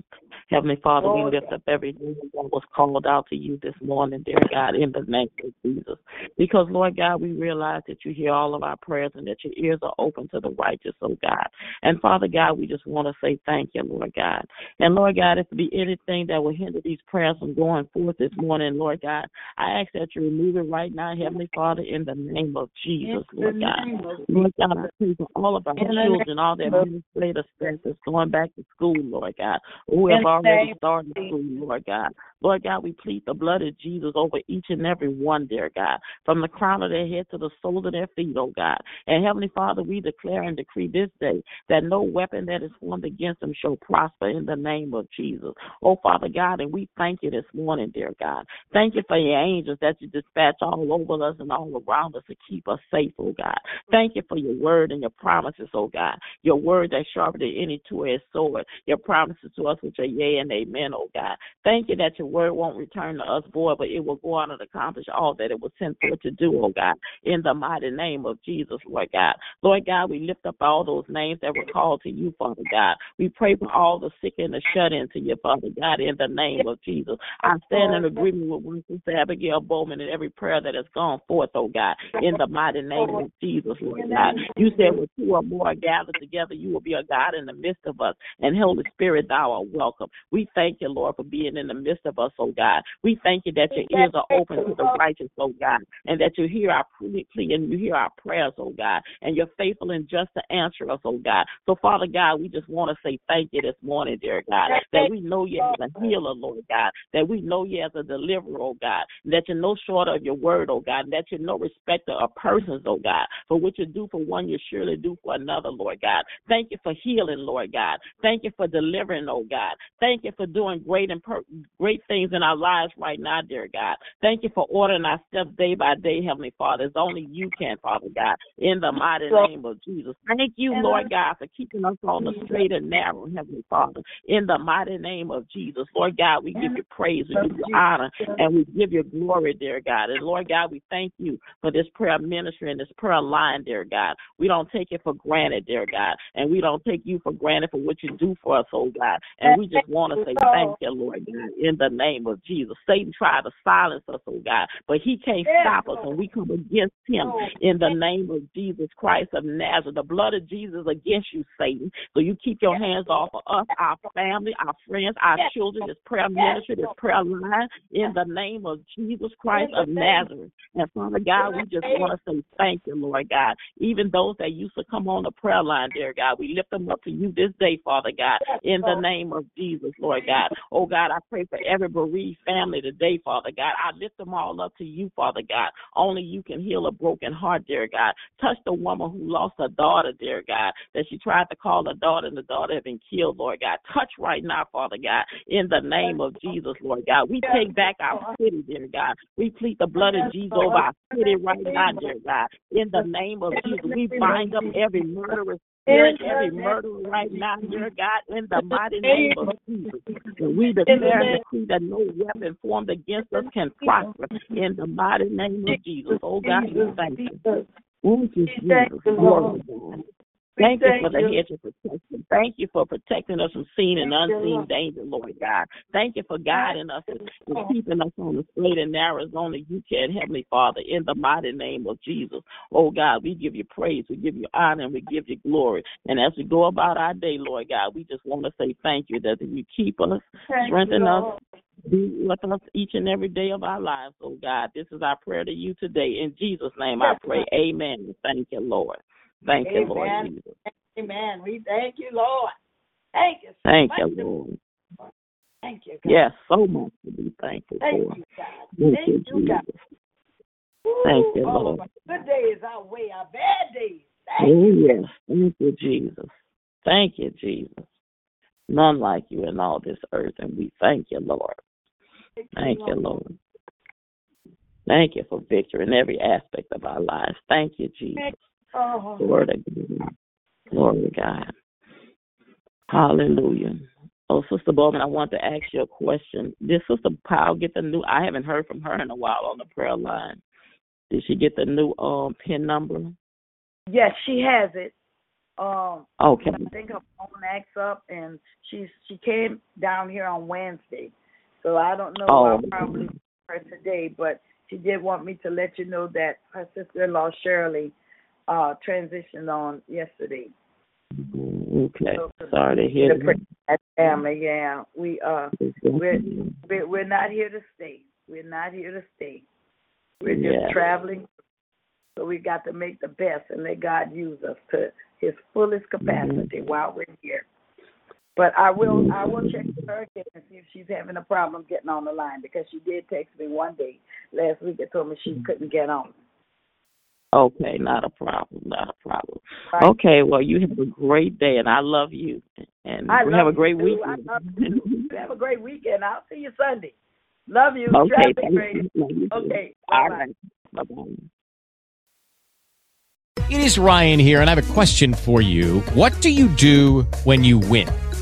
Heavenly Father, we lift up every that was called out to you this morning, dear God, in the name of Jesus. Because, Lord God, we realize that you hear all of our prayers and that your ears are open to the righteous, oh God. And Father God, we just want to say thank you, Lord God. And Lord God, if there be anything that will hinder these prayers from going forth this morning, Lord God, I ask that you remove it right now, Heavenly Father, in the name of Jesus, Lord God. Lord God, I pray for all of our children, all their administrative staff that's going back to school, Lord God, who In have already started school, Lord God. Lord God, we plead the blood of Jesus over each and every one, dear God, from the crown of their head to the soles of their feet, oh God. And Heavenly Father, we declare and decree this day that no weapon that is formed against them shall prosper in the name of Jesus. Oh Father God, and we thank you this morning, dear God. Thank you for your angels that you dispatch all over us and all around us to keep us safe, oh God. Thank you for your word and your promises, oh God. Your word that's sharper than any two-edged sword. Your promises to us which are yea and amen, oh God. Thank you that your word won't return to us void, but it will go out and accomplish all that it was sent forth to do, oh God. In the mighty name of Jesus, Lord God. Lord God, we lift up all those names that were called to you, Father God. We pray for all the sick and the shut in to you, Father God, in the name of Jesus. I stand in agreement with sister Abigail Bowman and every prayer that has gone forth, oh God, in the mighty name of Jesus, Lord God. You said when two or more are gathered together, you will be a God in the midst of us. And Holy Spirit, thou art welcome. We thank you, Lord, for being in the midst of us, oh God. We thank you that your ears are open to the righteous, oh God, and that you hear our plea and you hear our prayers, oh God, and you're faithful and just to answer us, oh God. So, Father God, we just want to say thank you this morning, dear God, that we know you as a healer, Lord God, that we know you as a deliverer, oh God, that you're no short of your word, oh God, and that you're no respecter of persons, oh God. For what you do for one, you surely do for another, Lord God. Thank you for healing, Lord God. Thank you for delivering, oh God. Thank you for doing great and per- great things in our lives right now, dear God. Thank you for ordering our steps day by day, Heavenly Father. It's only you can, Father God, in the mighty name of Jesus. Thank you, Lord God, for keeping us on the straight and narrow, Heavenly Father, in the mighty name of Jesus. Lord God, we give you praise, we give you honor, and we give you glory, dear God. And Lord God, we thank you for this prayer ministry and this prayer line, dear God. We don't take it for granted, dear God, and we don't take you for granted for what you do for us, oh God. And we just want to say thank you, Lord God, in the name of Jesus. Satan tried to silence us, oh God, but he can't stop us, and we come against him in the name of Jesus Christ of Nazareth. The blood of Jesus against you, Satan. So you keep your hands off of us, our family, our friends, our children, this prayer ministry, this prayer line, in the name of Jesus Christ of Nazareth. And Father God, we just want to say thank you, Lord God. Even those that used to come on the prayer line, dear God, we lift them up to you this day, Father God, in the name of Jesus, Lord God. Oh God, I pray for every bereaved family today, Father God. I lift them all up to you, Father God. Only you can heal a broken heart, dear God. Touch the woman who lost her daughter, dear God, that she tried to call her daughter and the daughter had been killed, Lord God. Touch right now, Father God, in the name of Jesus, Lord God. We take back our city, dear God. We plead the blood of Jesus over our city right now, dear God. In the name of Jesus, we bind up every murderous spirit, every murderer right now, dear God, in the mighty name of Jesus. We declare and decree that no weapon formed against us can prosper. In the mighty name of Jesus. Oh God, we thank you. Thank you, Jesus. Glory God. Thank you for the hedge of protection. Thank you for protecting us from seen and unseen danger, Lord God. Thank you for guiding us and keeping us on the straight and narrow as only you can, Heavenly Father, in the mighty name of Jesus. Oh God, we give you praise, we give you honor, and we give you glory. And as we go about our day, Lord God, we just want to say thank you that you keep us, strengthen us, be with us each and every day of our lives, oh God. This is our prayer to you today. In Jesus' name I pray. Amen. Thank you, Lord. Thank Amen. you, Lord Jesus. Amen. We thank you, Lord. Thank you. So Thank you, Lord. Thank you, God. Yes, so much to be thankful Thank for. you, God. Thank Thank you, Jesus. God. Thank you, oh, Lord. our Good days outweigh our bad days. Thank Oh, you. yes. Thank you, Jesus. Thank you, Jesus. None like you in all this earth, and we thank you, Lord. Thank you, Lord. Thank you for victory in every aspect of our lives. Thank you, Jesus. Oh, Glory to God. Glory to God. Hallelujah. Oh, Sister Bowman, I want to ask you a question. Did Sister Powell get the new? I haven't heard from her in a while on the prayer line. Did she get the new um pin number? yes, she has it. Um, Okay. I think her phone acts up, and she's she came down here on Wednesday, so I don't know. Oh. I'll probably her today, but she did want me to let you know that her sister-in-law Shirley uh transitioned on yesterday. Okay. So, Sorry to hear the that family, yeah, we uh we're we're, we're not here to stay. We're not here to stay. We're just Yeah. traveling. So we got to make the best and let God use us to His fullest capacity while we're here. But I will I will check with her again and see if she's having a problem getting on the line because she did text me one day last week and told me she couldn't get on. Okay, not a problem, not a problem. Right? Okay, well you have a great day and I love you. And I we love have a great too. week. You. Have a great weekend. I'll see you Sunday. Love you. okay, Traffic thank you. You. Okay. All Bye-bye. right. Bye bye. It is Ryan here, and I have a question for you. What do you do when you win?